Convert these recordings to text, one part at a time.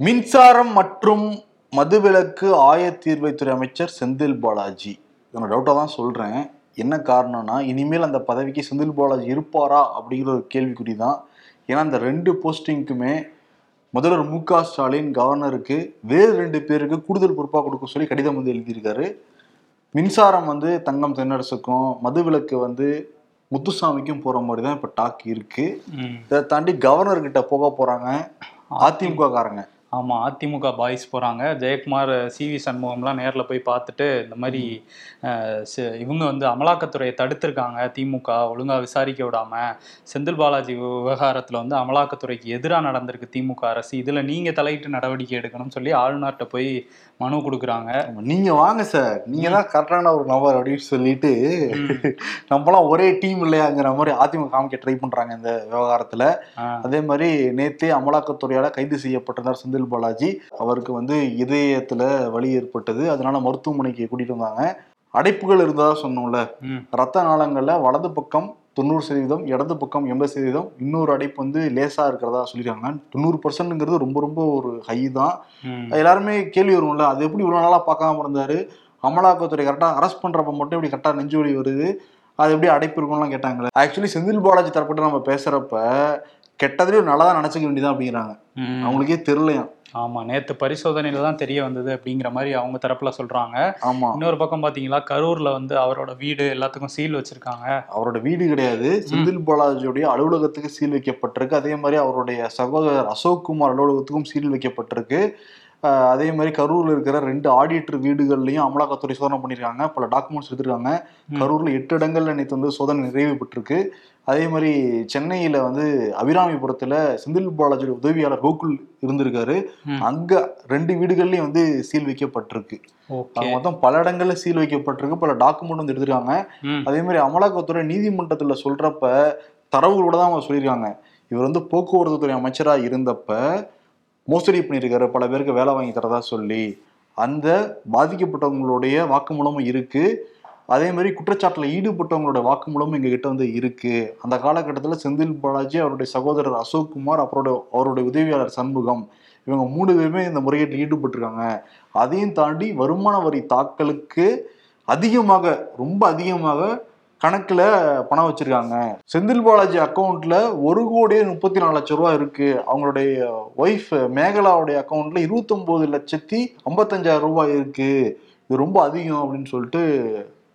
மின்சாரம் மற்றும் மதுவிலக்கு ஆயத்தீர்வைத்துறை அமைச்சர் செந்தில் பாலாஜி. நான் டவுட்டாக தான் சொல்கிறேன் என்ன காரணம்னா இனிமேல் அந்த பதவிக்கு செந்தில் பாலாஜி இருப்பாரா அப்படிங்கிற ஒரு கேள்விக்குறி தான். ஏன்னா அந்த ரெண்டு போஸ்டிங்க்குமே முதல்வர் மு க ஸ்டாலின் கவர்னருக்கு வேறு ரெண்டு பேருக்கு கூடுதல் பொறுப்பாக கொடுக்க சொல்லி கடிதம் வந்து எழுதியிருக்காரு. மின்சாரம் வந்து தங்கம் தென்னரசுக்கும் மதுவிலக்கு வந்து முத்துசாமிக்கும் போற மாதிரி தான் இப்ப டாக் இருக்கு. ம். இதை தாண்டி கவர்னர் கிட்ட போக போறாங்க அதிமுக காரங்க ஆமா அதிமுக பாய்ஸ் போறாங்க. ஜெயக்குமார் சி வி சண்முகம்லாம் நேர்ல போய் பார்த்துட்டு இந்த மாதிரி இவங்க வந்து அமலாக்கத்துறையை தடுத்திருக்காங்க. திமுக ஒழுங்கா விசாரிக்க விடாம. செந்தில் பாலாஜி விவகாரத்துல வந்து அமலாக்கத்துறைக்கு எதிராக நடந்திருக்கு திமுக அரசு. இதுல நீங்க தலையிட்டு நடவடிக்கை எடுக்கணும்னு சொல்லி ஆளுநர்கிட்ட போய் மனு கொடுக்குறாங்க. நீங்க வாங்க சார். நீங்க தான் கரெக்டான ஒரு நபர் அப்படின்னு சொல்லிட்டு நம்மளாம் ஒரே டீம் இல்லையாங்கிற மாதிரி அதிமுக காமிக்க ட்ரை பண்றாங்க இந்த விவகாரத்துல. அதே மாதிரி நேத்தே அமலாக்கத்துறையால கைது செய்யப்பட்டிருந்தார் செந்தில் பாலாஜி அவருக்கு வந்து இதயத்துல வலி ஏற்பட்டது. அதனால மருத்துவமனைக்கு கூட்டிட்டு வந்தாங்க. அடைப்புகள் இருந்ததா சொன்னோம்ல. ரத்த நாளங்கள்ல வலது பக்கம் தொண்ணூறு சதவீதம் இடது பக்கம் எண்பது சதவீதம் இன்னொரு அடைப்பு வந்து லேசா இருக்கிறதா சொல்லியிருக்காங்க. தொண்ணூறு பர்சன்ட்ங்கிறது ரொம்ப ரொம்ப ஒரு ஹை தான். எல்லாருமே கேள்வி வரும்ல அது எப்படி இவ்வளவு நாளா பார்க்காம இருந்தாரு அமலாக்கத்துறை கரெக்டா அரெஸ்ட் பண்றப்ப மட்டும் இப்படி கரெக்டா நெஞ்சு வலி வருது? அது எப்படி அடைப்பு இருக்கும்லாம் கேட்டாங்களே. ஆக்சுவலி செந்தில் பாலாஜி தரப்பட்டு நம்ம பேசுறப்ப கெட்டதுலயும் நல்லதா நினைச்சுக்க வேண்டியதான் அப்படிங்கிறாங்க. அவங்களுக்கே தெரியலையாம் ஆமா நேத்து பரிசோதனையில தான் தெரிய வந்தது அப்படிங்கிற மாதிரி அவங்க தரப்புல சொல்றாங்க. ஆமா. இன்னொரு பக்கம் பாத்தீங்களா கரூர்ல வந்து அவரோட வீடு எல்லாத்துக்கும் சீல் வச்சிருக்காங்க. அவரோட வீடு கிடையாது. செந்தில் பாலாஜியுடைய அலுவலகத்துக்கு சீல் வைக்கப்பட்டிருக்கு. அதே மாதிரி அவருடைய சகோதரர் அசோக் குமார் அலுவலகத்துக்கும் சீல் வைக்கப்பட்டிருக்கு. அதே மாதிரி கரூர்ல இருக்கிற ரெண்டு ஆடிட்டர் வீடுகள்லயும் அமலாக்கத்துறை சோதனை பண்ணியிருக்காங்க பல டாக்குமெண்ட்ஸ் எடுத்திருக்காங்க. கரூர்ல எட்டு இடங்கள்ல நேற்று வந்து சோதனை நிறைவு பெற்றிருக்கு அதே மாதிரி சென்னையில வந்து அபிராமிபுரத்துல செந்தில் பாலாஜியோட உதவியாளர் கோகுல் இருந்திருக்காரு. அங்க ரெண்டு வீடுகள்லயும் வந்து சீல் வைக்கப்பட்டிருக்கு. ஓகே. மொத்தம் பல இடங்கள்ல சீல் வைக்கப்பட்டிருக்கு. பல டாக்குமெண்ட் வந்து எடுத்திருக்காங்க. அதே மாதிரி அமலாக்கத்துறை நீதிமன்றத்துல சொல்றப்ப தரவுகளோட தான் அவங்க சொல்லியிருக்காங்க. இவர் வந்து போக்குவரத்து துறை அமைச்சரா இருந்தப்ப மோசடி பண்ணியிருக்காரு பல பேருக்கு வேலை வாங்கி தரதா சொல்லி அந்த பாதிக்கப்பட்டவங்களுடைய வாக்குமூலமும் இருக்கு. அதே மாதிரி குற்றச்சாட்டில் ஈடுபட்டவங்களோட வாக்குமூலமும் எங்ககிட்ட வந்து இருக்கு. அந்த காலகட்டத்தில் செந்தில் பாலாஜி அவருடைய சகோதரர் அசோக் குமார் அவரோட அவருடைய உதவியாளர் சண்முகம் இவங்க மூணு பேருமே இந்த முறைகேட்டில் ஈடுபட்டிருக்காங்க. அதையும் தாண்டி வருமான வரி தாக்கலுக்கு அதிகமாக ரொம்ப அதிகமாக கணக்குல பணம் வச்சிருக்காங்க. செந்தில் பாலாஜி அக்கௌண்ட்ல ஒரு கோடியே முப்பத்தி நாலு லட்சம் ரூபாய் இருக்கு. அவங்களுடைய ஒய்ஃப் மேகலாவுடைய அக்கௌண்ட்ல இருபத்தொன்பது லட்சத்தி ஐம்பத்தஞ்சாயிரம் ரூபாய் இருக்கு. இது ரொம்ப அதிகம் அப்படின்னு சொல்லிட்டு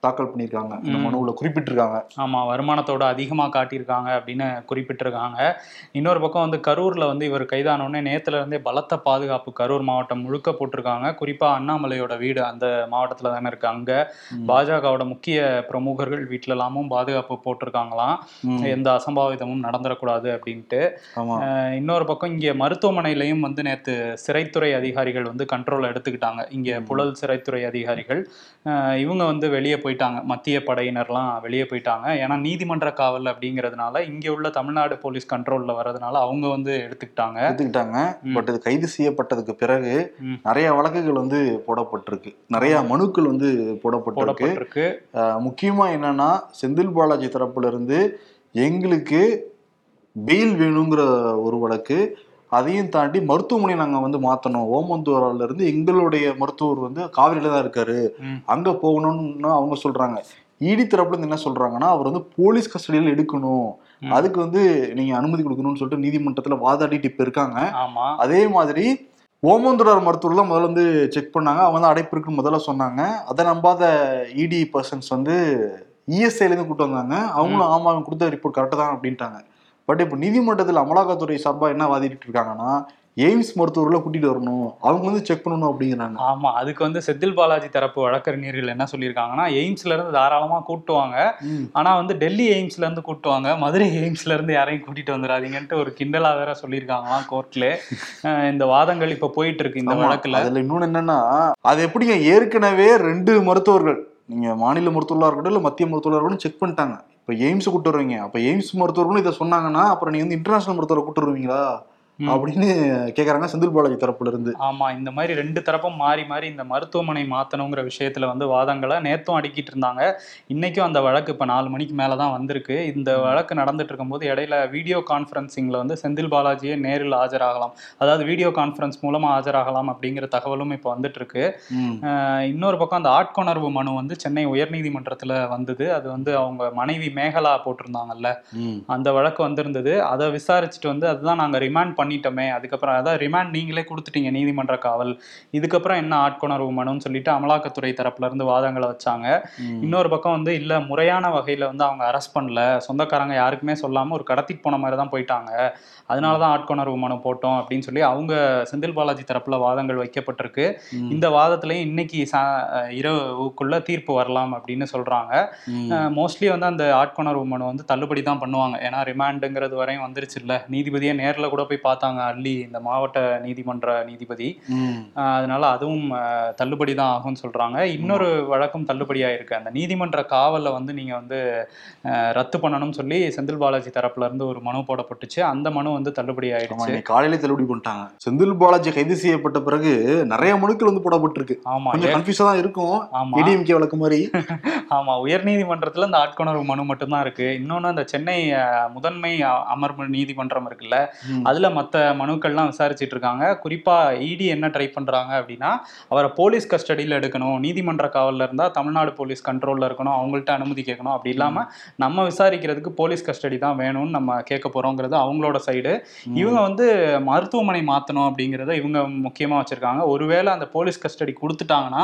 தாக்கல் பண்ணியிருக்காங்க. இந்த. மனுவுல குறிப்பிட்டிருக்காங்க. ஆமா வருமானத்தோட அதிகமா காட்டியிருக்காங்க அப்படின்னு குறிப்பிட்டிருக்காங்க. இன்னொரு பக்கம் வந்து கரூர்ல வந்து இவர் கைதான உடனே நேத்துல இருந்தே பலத்த பாதுகாப்பு கரூர் மாவட்டம் முழுக்க போட்டிருக்காங்க. குறிப்பா அண்ணாமலையோட வீடு அந்த மாவட்டத்துல தானே இருக்கு. அங்க. பாஜகவோட முக்கிய பிரமுகர்கள் வீட்டுல எல்லாமும் பாதுகாப்பு போட்டிருக்காங்களாம். எந்த அசம்பாவிதமும் நடந்துடக்கூடாது அப்படின்ட்டு. இன்னொரு பக்கம் இங்க மருத்துவமனையிலையும் வந்து நேத்து சிறைத்துறை அதிகாரிகள் வந்து கண்ட்ரோல் எடுத்துக்கிட்டாங்க. இங்க. புழல் சிறைத்துறை அதிகாரிகள். இவங்க வந்து வெளியே போயிட்டாங்க. மத்திய படையினர்லாம் வெளியே போயிட்டாங்க. ஏன்னா நீதிமன்ற காவல் அப்படிங்கிறதுனால இங்க உள்ள தமிழ்நாடு போலீஸ் கண்ட்ரோல்ல வர்றதுனால அவங்க வந்து எடுத்துக்கிட்டாங்க. எடுத்துக்கிட்டாங்க. பட் இது கைது செய்யப்பட்டதுக்கு பிறகு. நிறைய வழக்குகள் வந்து போடப்பட்டிருக்கு. நிறைய மனுக்கள் வந்து போடப்பட்டிருக்கு. போடப்பட்டிருக்கு. அஹ் முக்கியமா என்னன்னா செந்தில் பாலாஜி தரப்புல இருந்து எங்களுக்கு பெயில் வேணுங்கிற ஒரு வழக்கு அதையும் தாண்டி மருத்துவமனை நாங்க வந்து மாத்தணும். ஓமந்தூரால இருந்து எங்களுடைய மருத்துவர் வந்து காவிரியில தான் இருக்காரு. அங்க போகணும்னு அவங்க சொல்றாங்க. இடி தரப்புல இருந்து என்ன சொல்றாங்கன்னா அவர் வந்து போலீஸ் கஸ்டடியில் எடுக்கணும். அதுக்கு வந்து நீங்க அனுமதி கொடுக்கணும்னு சொல்லிட்டு நீதிமன்றத்துல வாதாடிட்டு இப்ப இருக்காங்க. அதே மாதிரி ஓமந்துரார் மருத்துவர் தான் முதல்ல வந்து செக் பண்ணாங்க. அவங்க தான் அடைப்பு இருக்குன்னு முதல்ல சொன்னாங்க. அதை நம்பாத இடி பர்சன்ஸ் வந்து இஎஸ்ஐலேருந்து கூட்டு வந்தாங்க. அவங்களும் ஆமா அவங்க கொடுத்த ரிப்போர்ட் கரெக்டாக தான் அப்படின்ட்டாங்க. பட் இப்போ நீதிமன்றத்தில் அமலாக்கத்துறை சார்பாக என்ன வாதிட்டு இருக்காங்கன்னா எய்ம்ஸ் மருத்துவர்களை கூட்டிட்டு வரணும். அவங்க வந்து செக் பண்ணணும் அப்படிங்கிறாங்க. ஆமா அதுக்கு வந்து செந்தில் பாலாஜி தரப்பு வழக்கறிஞர்கள் என்ன சொல்லியிருக்காங்கன்னா எய்ம்ஸ்ல இருந்து தாராளமா கூட்டுவாங்க. ஆனா வந்து டெல்லி எய்ம்ஸ்ல இருந்து கூட்டுவாங்க மதுரை எய்ம்ஸ்ல இருந்து யாரையும் கூட்டிட்டு வந்துடாதீங்கன்ட்டு ஒரு கிண்டலா வேற சொல்லியிருக்காங்களாம் கோர்ட்ல இந்த வாதங்கள் இப்ப போயிட்டு இருக்கு இந்த வழக்குல. அதுல இன்னொன்னு என்னன்னா அது எப்படிங்க ஏற்கனவே ரெண்டு மருத்துவர்கள் நீங்க மாநில மருத்துவர்களா இருக்கட்டும் இல்ல மத்திய மருத்துவர்களா இருக்கட்டும் செக் பண்ணிட்டாங்க. இப்போ எய்ம்ஸ் கூப்பிட்டு வருவீங்க. அப்போ எய்ம்ஸ் மருத்துவர்களும் இதை சொன்னாங்கன்னா அப்புறம் நீங்கள் வந்து இன்டர்நேஷனல் மருத்துவரை கூப்பிட்டு வருவீங்களா? அப்படின்னு கேக்குறாங்க செந்தில் பாலாஜி தரப்புல இருந்து ஆமா இந்த மாதிரி ரெண்டு தரப்பும் மாறி மாறி இந்த மருத்துவமனை மாத்தணுங்கிற விஷயத்துல வந்து வாதங்களை நேத்தும் அடிக்கிட்டு இருந்தாங்க. இன்னைக்கும் அந்த வழக்கு இப்ப நாலு மணிக்கு மேலதான் வந்திருக்கு. இந்த வழக்கு நடந்துட்டு இருக்கும்போது இடையில வீடியோ கான்ஃபரன்சிங்ல வந்து செந்தில் பாலாஜியே நேரில் ஆஜராகலாம். அதாவது வீடியோ கான்ஃபரன்ஸ் மூலமா ஆஜராகலாம் அப்படிங்கிற தகவலும் இப்போ வந்துட்டு இருக்கு. இன்னொரு பக்கம் அந்த ஆட்கொணர்வு மனு வந்து சென்னை உயர்நீதிமன்றத்துல வந்தது. அது வந்து அவங்க மனைவி மேகலா போட்டிருந்தாங்கல்ல. அந்த வழக்கு வந்திருந்தது. அதை விசாரிச்சுட்டு வந்து அதுதான் நாங்க ரிமாண்ட் பண்ணிட்டோமே அதுக்கப்புறம் அதான் ரிமாண்ட் நீங்களே கொடுத்துட்டீங்க நீதிமன்ற காவல். இதுக்கப்புறம் என்ன ஆட்கொணர்வு மனுன்னு சொல்லிட்டு அமலாக்கத்துறை தரப்புல இருந்து வாதங்களை வச்சாங்க. இன்னொரு பக்கம் வந்து இல்ல முறையான வகையில வந்து அவங்க அரெஸ்ட் பண்ணல. சொந்தக்காரங்க யாருக்குமே சொல்லாம ஒரு கடத்திட்டு போன மாதிரி தான் போயிட்டாங்க. அதனாலதான் ஆட்கொணர்வு மனு போட்டோம் அப்படின்னு சொல்லி அவங்க செந்தில் பாலாஜி தரப்புல வாதங்கள் வைக்கப்பட்டிருக்கு. இந்த வாதத்திலையும் இன்னைக்கு இரவுக்குள்ள தீர்ப்பு வரலாம் அப்படின்னு சொல்றாங்க. மோஸ்ட்லி வந்து அந்த ஆட்கொணர்வு மனு வந்து தள்ளுபடி தான் பண்ணுவாங்க. ஏன்னா ரிமாண்டுங்கிறது வரையும் வந்துருச்சு இல்ல நீதிபதியை நேர்ல கூட போய் பார்த்தாங்க அள்ளி இந்த மாவட்ட நீதிமன்ற நீதிபதி. அதனால அதுவும் தள்ளுபடி தான் ஆகும்னு சொல்றாங்க. இன்னொரு வழக்கும் தள்ளுபடி ஆயிருக்கு அந்த நீதிமன்ற காவல்ல வந்து நீங்க வந்து ரத்து பண்ணணும்னு சொல்லி செந்தில் பாலாஜி தரப்புல இருந்து ஒரு மனு போடப்பட்டுச்சு. அந்த மனு வந்து தள்ளுபடி ஆயிடுச்சு காலையில தள்ளுபடி பண்ணிட்டாங்க. செந்தில் பாலாஜி கைது செய்யப்பட்ட பிறகு நிறைய மனுக்கள் வந்து போடப்பட்டிருக்கு. ஆமா கொஞ்சம் கன்ஃபியூஸா தான் இருக்கும். ஆமா. ஏடிஎம்கே வழக்கு மாதிரி. ஆமா உயர்நீதிமன்றத்துல இந்த ஆட்கொணர்வு மனு மட்டும்தான் இருக்கு. இன்னொன்னு அந்த சென்னை முதன்மை அமர்வு நீதிமன்றம் இருக்குல்ல. அதுல மத்த மனுக்கள்லாம் விசாரிச்சிட்டு இருக்காங்க குறிப்பா இடி என்ன ட்ரை பண்றாங்க அப்படின்னா அவரை போலீஸ் கஸ்டடியில எடுக்கணும். நீதிமன்ற காவல்ல இருந்தா தமிழ்நாடு போலீஸ் கண்ட்ரோல்ல இருக்கணும். அவங்கள்ட்ட அனுமதி கேட்கணும். அப்படி இல்லாம நம்ம விசாரிக்கிறதுக்கு போலீஸ் கஸ்டடி தான் வேணும்னு நம்ம கேட்க போறோங்கிறது அவங்களோட சைடு இவங்க வந்து மருத்துவமனை மாத்தணும் அப்படிங்கிறத இவங்க முக்கியமா வச்சிருக்காங்க. ஒருவேளை அந்த போலீஸ் கஸ்டடி கொடுத்துட்டாங்கன்னா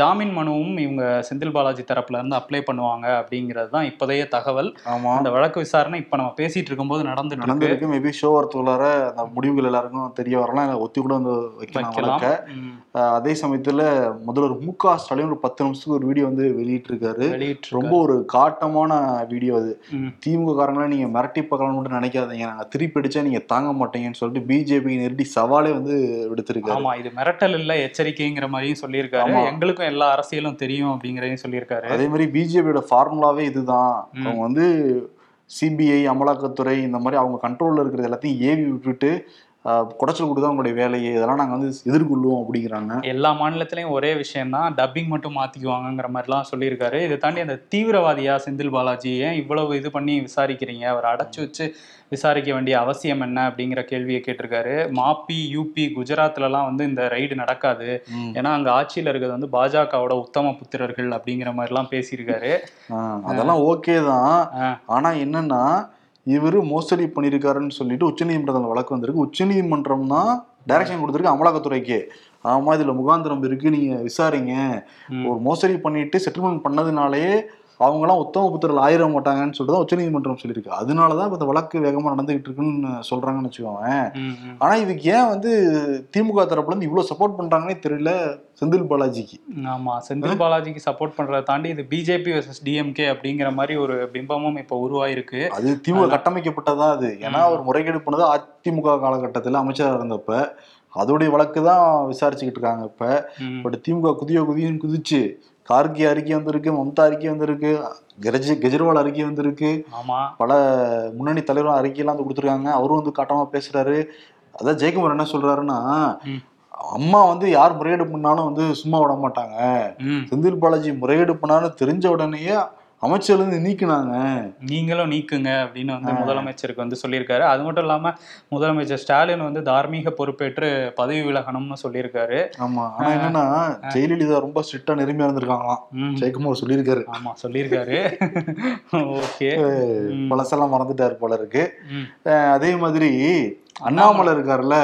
ஜாமீன் மனுவும் இவங்க செந்தில் பாலாஜி தரப்புல இருந்து அப்ளை பண்ணுவாங்க அப்படிங்கிறது தான் இப்போதைய தகவல். ஆமா. அந்த வழக்கு விசாரணை இப்ப நம்ம பேசிட்டு இருக்கும்போது இருக்கு. நடந்திருக்கு மேபி ஷோ வரத்துக்குள்ளார அந்த முடிவுகள் எல்லாருக்கும் தெரிய வரலாம். ஒத்தி கூட வந்து வைக்கலாம் வழக்க அதே சமயத்துல முதல்வர் மு க ஸ்டாலின் ஒரு பத்து நிமிஷத்துக்கு ஒரு வீடியோ வந்து வெளியிட்டு இருக்காரு ரொம்ப ஒரு காட்டமான வீடியோ அது. திமுக காரங்களை நீங்க மிரட்டி பார்க்கலாம்னு மட்டும் நினைக்காதீங்க. நாங்க திருப்பி அடிச்சா நீங்க தாங்க மாட்டீங்கன்னு சொல்லிட்டு பிஜேபி நெருடி சவாலே வந்து விடுத்திருக்காரு. ஆமா இது மிரட்டல் இல்ல எச்சரிக்கைங்கிற மாதிரியும் சொல்லியிருக்காரு. எங்களுக்கும் எல்லா அரசியலும் தெரியும் அப்படிங்கறதையும் சொல்லியிருக்காரு. அதே மாதிரி பிஜேபியோட ஃபார்முலாவே இதுதான். அவங்க வந்து சிபிஐ அமலாக்கத்துறை இந்த மாதிரி அவங்க கண்ட்ரோலில் இருக்கிறது எல்லாத்தையும் ஏவி விட்டுட்டு குடைச்சல் கொடுத்தா அவங்களுடைய வேலையை. இதெல்லாம் நாங்க வந்து எதிர்கொள்ளுவோம் அப்படிங்கிறாங்க. எல்லா மாநிலத்திலயும் ஒரே விஷயம் தான் டப்பிங் மட்டும் மாத்திக்குவாங்கங்கிற மாதிரிலாம் சொல்லியிருக்காரு. இதை தாண்டி அந்த தீவிரவாதியா செந்தில் பாலாஜி ஏன் இவ்வளவு இது பண்ணி விசாரிக்கிறீங்க? அவர் அடைச்சு வச்சு விசாரிக்க வேண்டிய அவசியம் என்ன அப்படிங்கிற கேள்வியை கேட்டிருக்காரு. மாப்பி யூபி குஜராத்லலாம் வந்து இந்த ரைடு நடக்காது. ஏன்னா அங்க ஆட்சியில இருக்கிறது வந்து பாஜகவோட உத்தம புத்திரர்கள் அப்படிங்கிற மாதிரிலாம் பேசியிருக்காரு. அதெல்லாம் ஓகே தான். ஆ. ஆனா என்னன்னா இவரு மோசடி பண்ணியிருக்காருன்னு சொல்லிட்டு உச்சநீதிமன்றத்தில் வழக்கு வந்திருக்கு. உச்சநீதிமன்றம் தான் டைரக்ஷன் கொடுத்துருக்கு அமலாக்கத்துறைக்கு. ஆமா இதுல முகாந்திரம் இருக்கு நீங்க விசாரிங்க. ஒரு மோசடி பண்ணிட்டு செட்டில்மெண்ட் பண்ணதுனாலே அவங்களாம் உத்தம புத்திரல் ஆயிர மாட்டாங்கன்னு சொல்லிட்டு தான் உச்சநீதிமன்றம் சொல்லியிருக்கு. அதனாலதான் இப்ப இந்த வழக்கு வேகமா நடந்துகிட்டு இருக்குன்னு சொல்றாங்கன்னு வச்சுக்கோங்க. ஆனா இதுக்கு ஏன் வந்து திமுக தரப்புல இருந்து இவ்வளவு சப்போர்ட் பண்றாங்கன்னே தெரியல செந்தில் பாலாஜிக்கு. ஆமா செந்தில் பாலாஜிக்கு சப்போர்ட் பண்றதை தாண்டி இது பிஜேபி வர்சஸ் டிஎம்கே அப்படிங்கிற மாதிரி ஒரு பிம்பமும் இப்போ உருவாயிருக்கு. அது திமுக கட்டமைக்கப்பட்டதா அது? ஏன்னா அவர் முறைகேடு பண்ணது அதிமுக காலகட்டத்தில் அமைச்சராக இருந்தப்ப அதோடைய வழக்கு தான் விசாரிச்சுக்கிட்டு இருக்காங்க இப்ப. பட் திமுக குதியோ குதியும் குதிச்சு கார்கி அறிக்கை வந்திருக்கு மம்தா அறிக்கை வந்திருக்கு கெஜ் கெஜ்ரிவால் அறிக்கை வந்திருக்கு. ஆமா. பல முன்னணி தலைவரும் அறிக்கையெல்லாம் வந்து கொடுத்துருக்காங்க. அவரும் வந்து காட்டமா பேசுறாரு. அதான் ஜெயக்குமார் என்ன சொல்றாருன்னா. அம்மா வந்து யார் முறையீடு பண்ணாலும் வந்து சும்மா விட மாட்டாங்க. செந்தில் பாலாஜி முறையீடு பண்ணாலும் தெரிஞ்ச உடனேயே அமைச்சர்ல இருந்து நீக்கினாங்க. நீங்களும் நீக்குங்க அப்படின்னு வந்து முதலமைச்சருக்கு வந்து சொல்லியிருக்காரு. அது மட்டும் இல்லாம முதலமைச்சர் ஸ்டாலின் வந்து தார்மீக பொறுப்பேற்று பதவி விலகணும்னு சொல்லியிருக்காரு. ஆமா. ஆனா என்னன்னா ஜெயலலிதா ரொம்ப ஸ்ட்ரிக்டா நெருமையா இருந்திருக்காங்களாம். ஜெயக்குமார் சொல்லியிருக்காரு. ஆமா சொல்லியிருக்காரு. ஓகே. பழசெல்லாம் மறந்துட்டாரு போல இருக்கு. அதே மாதிரி அண்ணாமலை இருக்காருல்ல.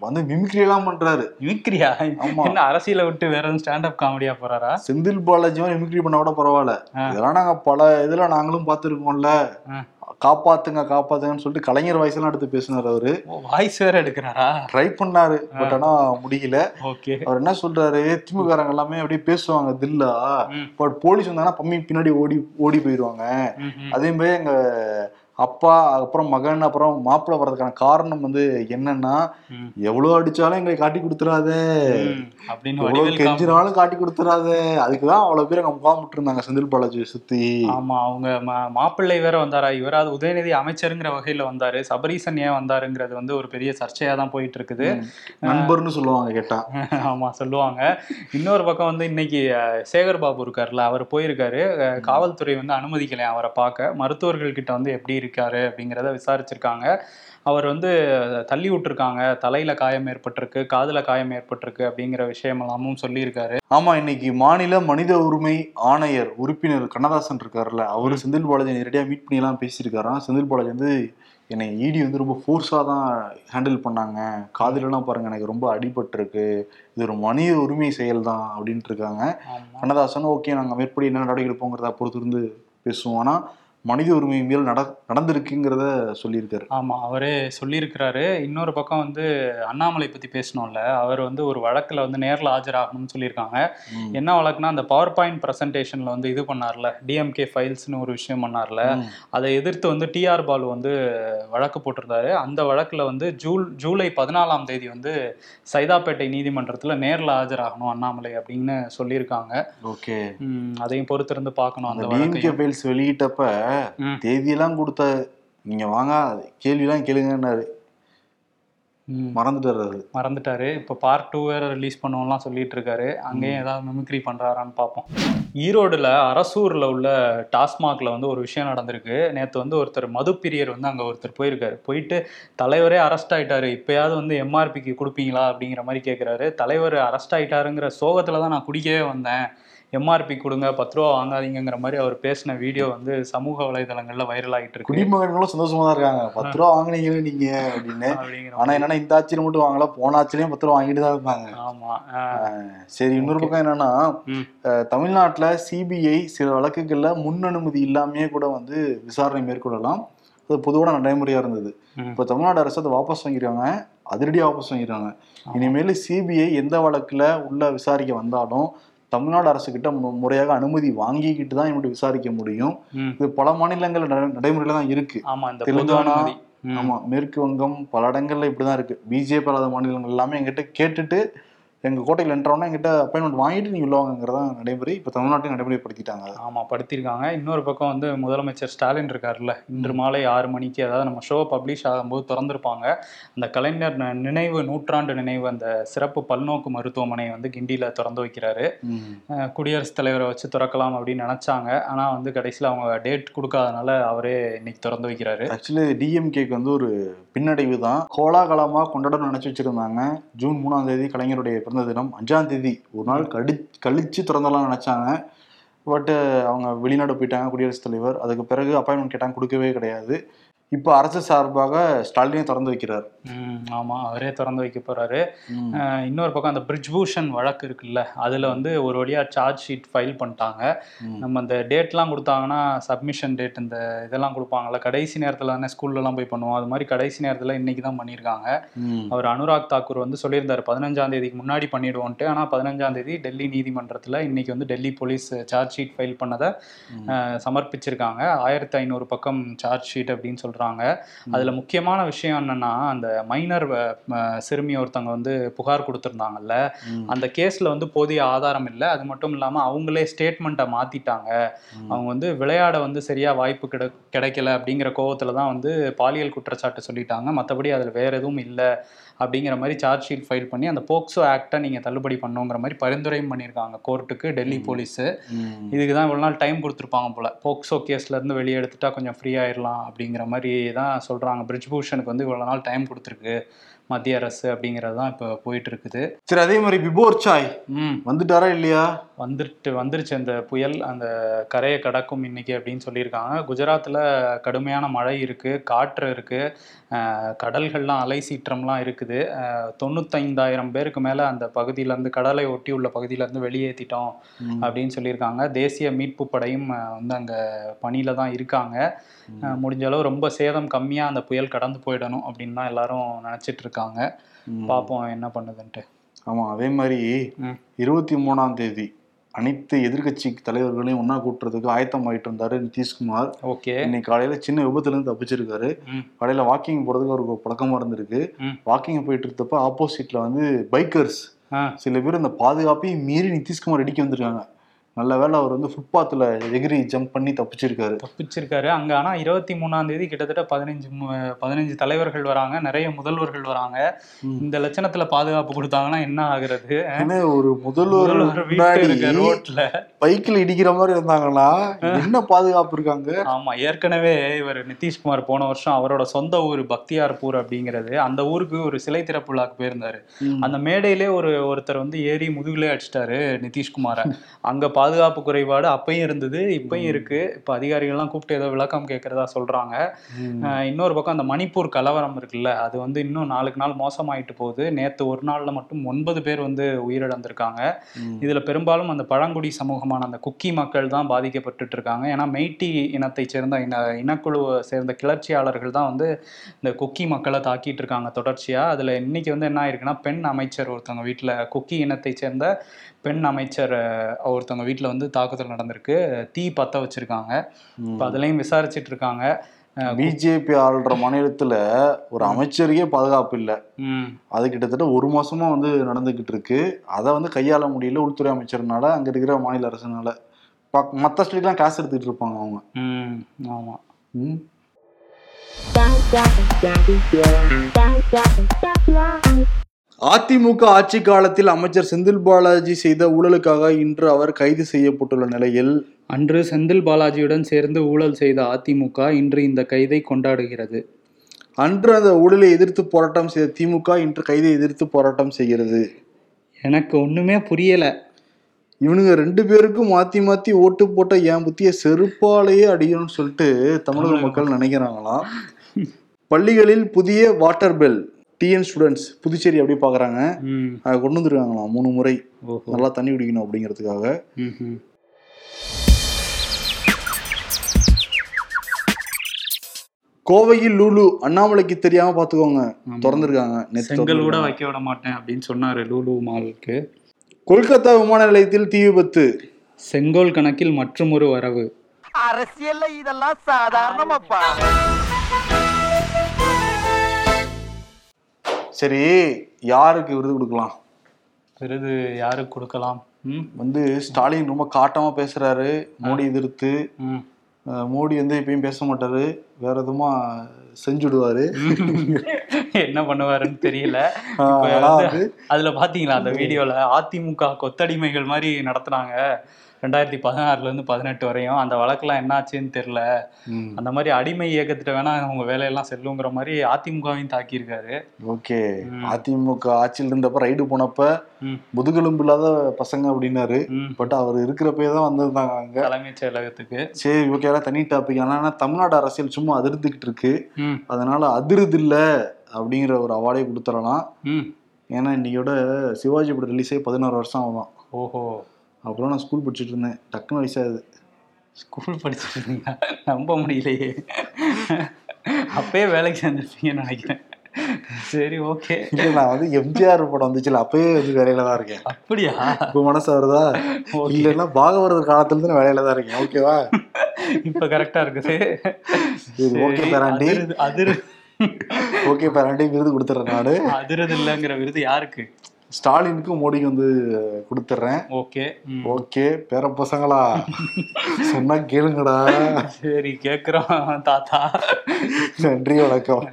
வந்து மிமிக்ரி எல்லாம் பண்றாரு மிமிக்ரியா. என்ன அரசியலை விட்டு வேற எதுவும் ஸ்டாண்டப் காமெடியா போறாரா செந்தில் பாலாஜி மிமிக்ரி பண்ண கூட பரவாயில்ல. இதெல்லாம் நாங்க பல இதுல நாங்களும் பார்த்திருக்கோம்ல ஆ. காப்பாத்துங்க காப்பாத்துங்கன்னு சொல்லிட்டு கலைஞர் வயசுலாம் எடுத்து பேசினார் அவரு வாய்ஸ் வேற எடுக்கிறாரா ட்ரை பண்ணாரு பட் ஆனா முடியல ஓகே அவர் என்ன சொல்றாரு திமுககாரங்க எல்லாமே அப்படியே பேசுவாங்க தில்லா. பட் போலீஸ் வந்தாங்கன்னா பம்மி பின்னாடி ஓடி ஓடி ம். அதே மாதிரி எங்க அப்பா அப்புறம் மகன் அப்புறம் மாப்பிள்ளை வர்றதுக்கான காரணம் வந்து என்னன்னா. எவ்வளவு அடிச்சாலும் எங்களை காட்டி கொடுத்துறாத. அப்படின்னு கெஞ்சினாலும் காட்டி கொடுத்துறாத. அதுக்குதான் அவ்வளவு பேர் அங்க முகாமிட்டு இருந்தாங்க செந்தில் பாலாஜியை சுத்தி. ஆமா அவங்க மாப்பிள்ளை வேற வந்தாரா? இவராது உதயநிதி அமைச்சருங்கிற வகையில வந்தாரு. சபரீசன் ஏன் வந்தாருங்கிறது வந்து ஒரு பெரிய சர்ச்சையா தான் போயிட்டு இருக்குது நண்பர்னு சொல்லுவாங்க கேட்டா. ஆமா சொல்லுவாங்க. இன்னொரு பக்கம் வந்து இன்னைக்கு சேகர் பாபு இருக்காருல்ல அவர் போயிருக்காரு. காவல்துறை வந்து அனுமதிக்கலையா அவரை பார்க்க. மருத்துவர்கள் கிட்ட வந்து எப்படி இருக்காரு அப்படிங்கிறத விசாரிச்சிருக்காங்க. அவர் வந்து தள்ளி விட்டுருக்காங்க. தலையில காயம் ஏற்பட்டிருக்கு காதுல காயம் ஏற்பட்டிருக்கு அப்படிங்கிற விஷயம் எல்லாமும் சொல்லியிருக்காரு. ஆமா இன்னைக்கு மாநில மனித உரிமை ஆணையர் உறுப்பினர் கண்ணதாசன் இருக்காருல்ல அவரு செந்தில் பாலாஜி நேரடியா மீட் பண்ணி எல்லாம் பேசியிருக்காராம் செந்தில் பாலாஜி வந்து என்னை இடி வந்து ரொம்ப ஃபோர்ஸாக தான் ஹேண்டில் பண்ணாங்க. காதுலலாம் பாருங்க எனக்கு ரொம்ப அடிபட்டிருக்கு. இது ஒரு மனித உரிமை செயல் தான் அப்படின்ட்டு இருக்காங்க. கண்ணதாசன் ஓகே நாங்கள் மேற்படி என்ன நடவடிக்கை எடுப்போங்கிறத பொறுத்து இருந்து பேசுவோம். ஆனா மனித உரிமை மீறல் நட நடந்திருக்குங்கிறத சொல்லியிருக்காரு. ஆமா அவரே சொல்லியிருக்கிறாரு. இன்னொரு பக்கம் வந்து அண்ணாமலை பத்தி பேசணும்ல. அவர் வந்து ஒரு வழக்குல வந்து நேர்ல ஆஜராகணும்னு சொல்லியிருக்காங்க. என்ன வழக்குனா அந்த பவர் பாயிண்ட் பிரசன்டேஷன்ல வந்து இது பண்ணார்ல. டிஎம்கே ஃபைல்ஸ்னு ஒரு விஷயம் பண்ணார்ல. அதை எதிர்த்து வந்து டிஆர் பாலு வந்து வழக்கு போட்டிருந்தாரு. அந்த வழக்குல வந்து ஜூல் ஜூலை பதினாலாம் தேதி வந்து சைதாப்பேட்டை நீதிமன்றத்துல நேர்ல ஆஜராகணும் அண்ணாமலை அப்படின்னு சொல்லியிருக்காங்க. ஓகே. அதையும் பொறுத்திருந்து பார்க்கணும் அந்த டிஎம்கே ஃபைல்ஸ் வெளியிட்டப்ப. தேதியெல்லாம் கொடுத்த நீங்க வாங்க கேள்வியெல்லாம் கேளுங்கன்னாரு. மறந்துட்டாரு அது மறந்துட்டாரு. இப்போ பார்ட் டூ வேற ரிலீஸ் பண்ணுவோம்லாம் சொல்லிட்டு இருக்காரு அங்கேயும் ஏதாவது மிமிக்ரி பண்றாரான்னு பார்ப்போம். ஈரோடுல அரசூர்ல உள்ள டாஸ்மாக்ல வந்து ஒரு விஷயம் நடந்திருக்கு. நேத்து வந்து ஒருத்தர் மது பிரியர் வந்து அங்க ஒருத்தர் போயிருக்காரு. போயிட்டு தலைவரே அரெஸ்ட் ஆயிட்டாரு. இப்பயாவது வந்து எம்ஆர்பிக்கு கொடுப்பீங்களா அப்படிங்கிற மாதிரி கேட்குறாரு தலைவர் அரெஸ்ட் ஆயிட்டாருங்கிற சோகத்துல தான் நான் குடிக்கவே வந்தேன். எம்ஆர்பி கொடுங்க பத்து ரூபா வாங்காதீங்கங்கிற மாதிரி அவர் பேசின வீடியோ வந்து சமூக வலைதளங்கள்ல வைரல் ஆகிட்டு இருக்கு. குடிமகன்களும் சந்தோஷமா தான் இருக்காங்க. பத்து ரூபா வாங்குனீங்களே நீங்க அப்படின்னு. ஆனா என்னன்னா இந்த ஆட்சியில மட்டும் வாங்கல போன ஆட்சிலையும் பத்து ரூபா வாங்கிட்டு தான் இருப்பாங்க. ஆமா சரி இன்னொரு பக்கம் என்னன்னா தமிழ்நாட்டுல சிபிஐ சில வழக்குகள்ல முன் அனுமதி இல்லாமயே கூட வந்து விசாரணை மேற்கொள்ளலாம். அது பொதுவான நடைமுறையா இருந்தது. இப்ப தமிழ்நாடு அரசு அதை வாபஸ் வாங்கிருக்காங்க. அதிரடியா வாபஸ் வாங்கிருக்காங்க. இனிமேல் சிபிஐ எந்த வழக்குல உள்ள விசாரிக்க வந்தாலும் தமிழ்நாடு அரசு கிட்ட மு- முறையாக அனுமதி வாங்கிக்கிட்டு தான் இவங்க விசாரிக்க முடியும். இது பல மாநிலங்கள் நட- நடைமுறையில தான் இருக்கு ஆமா இந்த பொது தெலுங்கானா. ஆமா மேற்கு வங்கம் பல இடங்கள்ல இப்படிதான் இருக்கு பிஜேபி அல்லாத மாநிலங்கள் எல்லாமே எங்கிட்ட கேட்டுட்டு எங்க கோட்டையில் என்ட்ரவுனா எங்கிட்ட அப்பாயின்மெண்ட் வாங்கிட்டு நீங்க உள்ள வாங்கங்கிறதா நடைமுறை இப்ப தமிழ்நாட்டையும் நடைமுறைப்படுத்திட்டாங்க. அதை. ஆமா படுத்திருக்காங்க. இன்னொரு பக்கம் வந்து முதலமைச்சர் ஸ்டாலின் இருக்காருல்ல இன்று மாலை ஆறு மணிக்கு அதாவது நம்ம ஷோ பப்ளிஷ் ஆகும்போது திறந்திருப்பாங்க. அந்த கலைஞர் நினைவு நூற்றாண்டு நினைவு அந்த சிறப்பு பல்நோக்கு மருத்துவமனை வந்து கிண்டியில திறந்து வைக்கிறாரு. குடியரசுத் தலைவரை வச்சு திறக்கலாம் அப்படின்னு நினைச்சாங்க. ஆனா வந்து கடைசியில அவங்க டேட் கொடுக்காதனால அவரே இன்னைக்கு திறந்து வைக்கிறாரு. ஆக்சுவலி டிஎம்கேக்கு வந்து ஒரு பின்னடைவு தான். கோலாகலமா கொண்டாடணும்னு நினைச்சு வச்சிருந்தாங்க. ஜூன் மூணாம் தேதி கலைஞருடைய பிறந்த தினம். அஞ்சாம் தேதி. ஒரு நாள் கடி கழிச்சு திறந்தலாம் நினைச்சாங்க. பட்டு அவங்க வெளிநாடு போயிட்டாங்க குடியரசுத் தலைவர். அதுக்கு பிறகு அப்பாயின்மெண்ட் கேட்டாங்க கொடுக்கவே கிடையாது. இப்போ அரசு சார்பாக ஸ்டாலினே திறந்து வைக்கிறார். ம், ஆமா அவரே திறந்து வைக்க. அஹ் இன்னொரு பக்கம் அந்த பிரிஜ்பூஷன் வழக்கு இருக்குல்ல அதுல வந்து ஒரு வழியா சார்ஜ் ஷீட் ஃபைல் பண்ணிட்டாங்க. நம்ம அந்த டேட்லாம் கொடுத்தாங்கன்னா சப்மிஷன் டேட் இந்த இதெல்லாம் கொடுப்பாங்கல்ல கடைசி நேரத்தில் தானே ஸ்கூல்லலாம் போய் பண்ணுவோம். அது மாதிரி கடைசி நேரத்தில் இன்னைக்கு தான் பண்ணியிருக்காங்க. அவர் அனுராக் தாக்கூர் வந்து சொல்லியிருந்தார் பதினஞ்சாம் தேதிக்கு முன்னாடி பண்ணிடுவோன்ட்டு. ஆனால் பதினஞ்சாம் தேதி டெல்லி நீதிமன்றத்தில் இன்னைக்கு வந்து Delhi police charge sheet file பண்ணதை சமர்ப்பிச்சிருக்காங்க. ஆயிரத்தி ஐநூறு பக்கம் சார்ஜ் ஷீட் அப்படின்னு சொல்றாங்க. அதுல முக்கியமான விஷயம் என்னன்னா அந்த மைனர் சிறுமி ஒருத்தவங்க வந்து புகார் கொடுத்துருந்தாங்கல்ல. அந்த கேஸ்ல வந்து போதிய ஆதாரம் இல்லை. அது மட்டும் இல்லாம அவங்களே ஸ்டேட்மெண்ட்டை மாத்திட்டாங்க. ம். அவங்க வந்து விளையாட வந்து சரியா வாய்ப்பு கிடை கிடைக்கல அப்படிங்கிற கோவத்துல தான் வந்து பாலியல் குற்றச்சாட்டு சொல்லிட்டாங்க. மற்றபடி அதுல வேற எதுவும் இல்லை. அப்படிங்கிற மாதிரி சார்ஜ் ஷீட் ஃபைல் பண்ணி அந்த போக்சோ ஆக்டை நீங்க தள்ளுபடி பண்ணுங்கிற மாதிரி பரிந்துரையும் பண்ணியிருக்காங்க. கோர்ட்டுக்கு டெல்லி போலீஸ். இதுக்கு தான் இவ்வளோ நாள் டைம் கொடுத்துருப்பாங்க போல. போக்சோ கேஸ்ல இருந்து வெளியே எடுத்துட்டா கொஞ்சம் ஃப்ரீ ஆயிடலாம் அப்படிங்கிற மாதிரி தான் சொல்றாங்க. பிரிஜ்பூஷனுக்கு வந்து இவ்வளோ நாள் டைம் கொடுத்துருக்கு மத்திய அரசு அப்படிங்கிறது தான் இப்போ போயிட்டு இருக்குது. சரி அதே மாதிரி பிபோர் சாய் ம். வந்துட்டாரா இல்லையா? வந்துட்டு வந்துருச்சு அந்த புயல் அந்த கரையை கடக்கும் இன்னைக்கு அப்படின்னு சொல்லியிருக்காங்க. குஜராத்தில் கடுமையான மழை இருக்குது காற்று இருக்குது கடல்கள்லாம் அலை சீற்றம்லாம் இருக்குது. தொண்ணூத்தைந்தாயிரம் பேருக்கு மேலே அந்த பகுதியிலேருந்து கடலை ஒட்டி உள்ள பகுதியிலேருந்து வெளியேற்றிட்டோம். அப்படின்னு சொல்லியிருக்காங்க. தேசிய மீட்பு படையும் வந்து அங்கே பணியில் தான் இருக்காங்க. முடிஞ்ச அளவு ரொம்ப சேதம் கம்மியாக அந்த புயல் கடந்து போயிடணும் அப்படின்னு தான் எல்லாரும் நினச்சிட்டு இருக்காங்க. பார்ப்போம் என்ன பண்ணுதுன்ட்டு. ஆமா அதே மாதிரி. இருபத்தி மூணாம் தேதி அனைத்து எதிர்க்கட்சி தலைவர்களையும் ஒண்ணா கூட்டுறதுக்கு ஆயத்தம் ஆயிட்டு இருந்தாரு நிதிஷ்குமார். ஓகே. இன்னைக்கு காலையில சின்ன விபத்துல இருந்து தப்பிச்சிருக்காரு காலையில வாக்கிங் போறதுக்கு அவருக்கு பழக்கமா இருந்திருக்கு. வாக்கிங் போயிட்டு இருந்தப்ப ஆப்போசிட்ல வந்து பைக்கர்ஸ் சில பேர் இந்த பாதுகாப்பையும் மீறி நிதிஷ்குமார் இடிக்க வந்திருக்காங்க. நல்ல வேளை அவர் வந்து ஃபுட்பாத்தில் எகிரி ஜம்ப் பண்ணி தப்பிச்சிருக்காரு. தப்பிச்சிருக்காரு. அங்க ஆனா இருபத்தி மூணாம் தேதி கிட்டத்தட்ட பதினஞ்சு பதினஞ்சு தலைவர்கள் வராங்க. நிறைய முதல்வர்கள் வராங்க. இந்த லட்சணத்துல பாதுகாப்பு கொடுத்தாங்கன்னா என்ன ஆகுறது? ஒரு முதல்வர் ரோட்ல. பைக்கில் இடிக்கிற மாதிரி இருந்தாங்கன்னா என்ன பாதுகாப்பு இருக்காங்க? ஆமா ஏற்கனவே இவர் நிதிஷ்குமார் போன வருஷம் அவரோட சொந்த ஊர் பக்தியார்பூர் அப்படிங்கிறது அந்த ஊருக்கு ஒரு சிலை திறப்பு விழாக்கு போயிருந்தாரு. அந்த மேடையிலே ஒரு ஒருத்தர் வந்து ஏறி முதுகுலே அடிச்சிட்டாரு நிதிஷ்குமாரை. அங்க பாதுகாப்பு குறைபாடு அப்பயும் இருந்தது இப்பயும் இருக்கு. இப்ப அதிகாரிகள்லாம் கூப்பிட்டு ஏதோ விளக்கம் கேட்கறதா சொல்றாங்க. இன்னொரு பக்கம் அந்த மணிப்பூர் கலவரம் இருக்குல்ல அது வந்து இன்னும் நாளுக்கு நாள் மோசமாயிட்டு போகுது. நேத்து ஒரு நாள்ல மட்டும் ஒன்பது பேர் வந்து உயிரிழந்திருக்காங்க. இதுல பெரும்பாலும் அந்த பழங்குடி சமூகமான அந்த குக்கி மக்கள் தான் பாதிக்கப்பட்டுட்டு இருக்காங்க. ஏன்னா மெய்ட்டி இனத்தை சேர்ந்த இன இனக்குழுவை சேர்ந்த கிளர்ச்சியாளர்கள் தான் வந்து இந்த குக்கி மக்களை தாக்கிட்டு இருக்காங்க தொடர்ச்சியா. அதுல இன்னைக்கு வந்து என்ன ஆயிருக்குன்னா பெண் அமைச்சர் ஒருத்தவங்க வீட்டுல குக்கி இனத்தை சேர்ந்த பெண் அமைச்சர் ஒருத்தவங்க வீட்டுல வந்து தாக்குதல் நடந்திருக்கு. தீ பத்த வச்சிருக்காங்க. இப்போ அதுலயும் விசாரிச்சிட்டு இருக்காங்க. பிஜேபி ஆள்ற மாநிலத்துல ஒரு அமைச்சருக்கே பாதுகாப்பு இல்லை. ம். அது கிட்டத்தட்ட ஒரு மாசமா வந்து நடந்துகிட்டு இருக்கு. அதை வந்து கையாள முடியல. உள்துறை அமைச்சர்னால அங்க இருக்கிற மாநில அரசுனால. பக்- மத்த ஸ்டேட்லாம் காசு எடுத்துக்கிட்டு இருப்பாங்க அவங்க. ம். ஆமா. ம். அதிமுக ஆட்சி காலத்தில் அமைச்சர் செந்தில் பாலாஜி செய்த ஊழலுக்காக இன்று அவர் கைது செய்யப்பட்டுள்ள நிலையில் அன்று செந்தில் பாலாஜியுடன் சேர்ந்து ஊழல் செய்த அதிமுக இன்று இந்த கைதை கொண்டாடுகிறது. அன்று அந்த ஊழலை எதிர்த்து போராட்டம் செய்த திமுக இன்று கைதை எதிர்த்து போராட்டம் செய்கிறது. எனக்கு ஒண்ணுமே புரியல. இவனுங்க ரெண்டு பேருக்கும் மாத்தி மாத்தி ஓட்டு போட்ட என் புத்திய செருப்பாலேயே அடிக்கணும்னு சொல்லிட்டு தமிழக மக்கள் நினைக்கிறாங்களாம். பள்ளிகளில் புதிய water bell TN students Puducherry அப்படி பாக்குறாங்க. ம். அதை கொண்டு வந்துருக்காங்களாம் மூணு முறை. நல்லா தண்ணி குடிக்கணும் அப்படிங்கிறதுக்காக. கோவையில் லூலு அண்ணாமலைக்கு தெரியாம பாத்துக்கோங்க. திறந்திருக்காங்க செங்கல் கூட. வைக்க விட மாட்டேன் அப்படின்னு சொன்னாரு லூலு மாலுக்கு. கொல்கத்தா விமான நிலையத்தில் தீ விபத்து. செங்கோல் கணக்கில் மற்றும் ஒரு வரவு. அரசியல்ல இதெல்லாம் சாதாரணமாப்பா. சரி யாருக்கு விருது கொடுக்கலாம்? விருது யாருக்கு கொடுக்கலாம்? வந்து ஸ்டாலின் ரொம்ப காட்டமா பேசுறாரு மோடி எதிர்த்து. மோடி வந்து எப்பயும் பேச மாட்டாரு. வேற எதுவுமா செஞ்சுடுவாரு. என்ன பண்ணுவாருன்னு தெரியல. அதுல பாத்தீங்களா அந்த வீடியோல அதிமுக கொத்தடிமைகள் மாதிரி நடத்துனாங்க. ரெண்டாயிரத்தி பதினாறுல இருந்து பதினெட்டு வரையும். அந்த வழக்கெல்லாம் என்னாச்சுன்னு தெரியல. அந்த மாதிரி அடிமை இயக்கத்திட்ட வேணா உங்க வேலையெல்லாம் செல்லுங்கிற மாதிரி அதிமுகவையும் தாக்கியிருக்காரு. ஓகே. அதிமுக ஆட்சியில் இருந்தப்ப ரைடு போனப்ப. முதுகெலும்பு இல்லாத பசங்க அப்படின்னாரு. பட் அவர் இருக்கிறப்பே தான் வந்திருந்தாங்க அங்க. தலைமைச் செயலகத்துக்கு. சரி ஓகே தனி டாபிக் ஆனா தமிழ்நாடு அரசியல் சும்மா அதிர்ந்துகிட்டு இருக்கு. அதனால அதிருது இல்ல அப்படிங்கிற ஒரு அவார்டே கொடுத்துடலாம். ஏன்னா இன்னையோட சிவாஜி படம் ரிலீஸே பதினோரு வருஷம் ஆகும் ஓஹோ. அப்புறம் நான் ஸ்கூல் படிச்சுட்டு இருந்தேன். டக்குன்னு வயசாகுது ஸ்கூல் படிச்சுட்டு இருந்தீங்களா? நம்ப முடியலையே. அப்பயே வேலைக்கு சேர்ந்துருப்பீங்கன்னு நினைக்கிறேன். சரி ஓகே இல்ல நான் வந்து எம்ஜிஆர் படம் வந்துச்சுல அப்பயே வந்து வேலையில தான் இருக்கேன். அப்படியா? இப்போ மனசு வருதா. இல்லைன்னா பாகவரர் காலத்துல இருந்து நான் வேலையில தான் இருக்கேன். ஓகேவா இப்ப கரெக்டா இருக்குது. okay, பேராண்டி. அதிரு ஓகே பேரண்டி விருது கொடுத்துட்றேன் நானு. அதிருது இல்லைங்கிற விருது யாருக்கு? ஸ்டாலினுக்கும் மோடிக்கு வந்து கொடுத்துட்றேன். ஓகே. ஓகே பேர பசங்களா? சொன்னா கேளுங்கடா. சரி கேக்குறோம் தாத்தா. நன்றி வணக்கம்.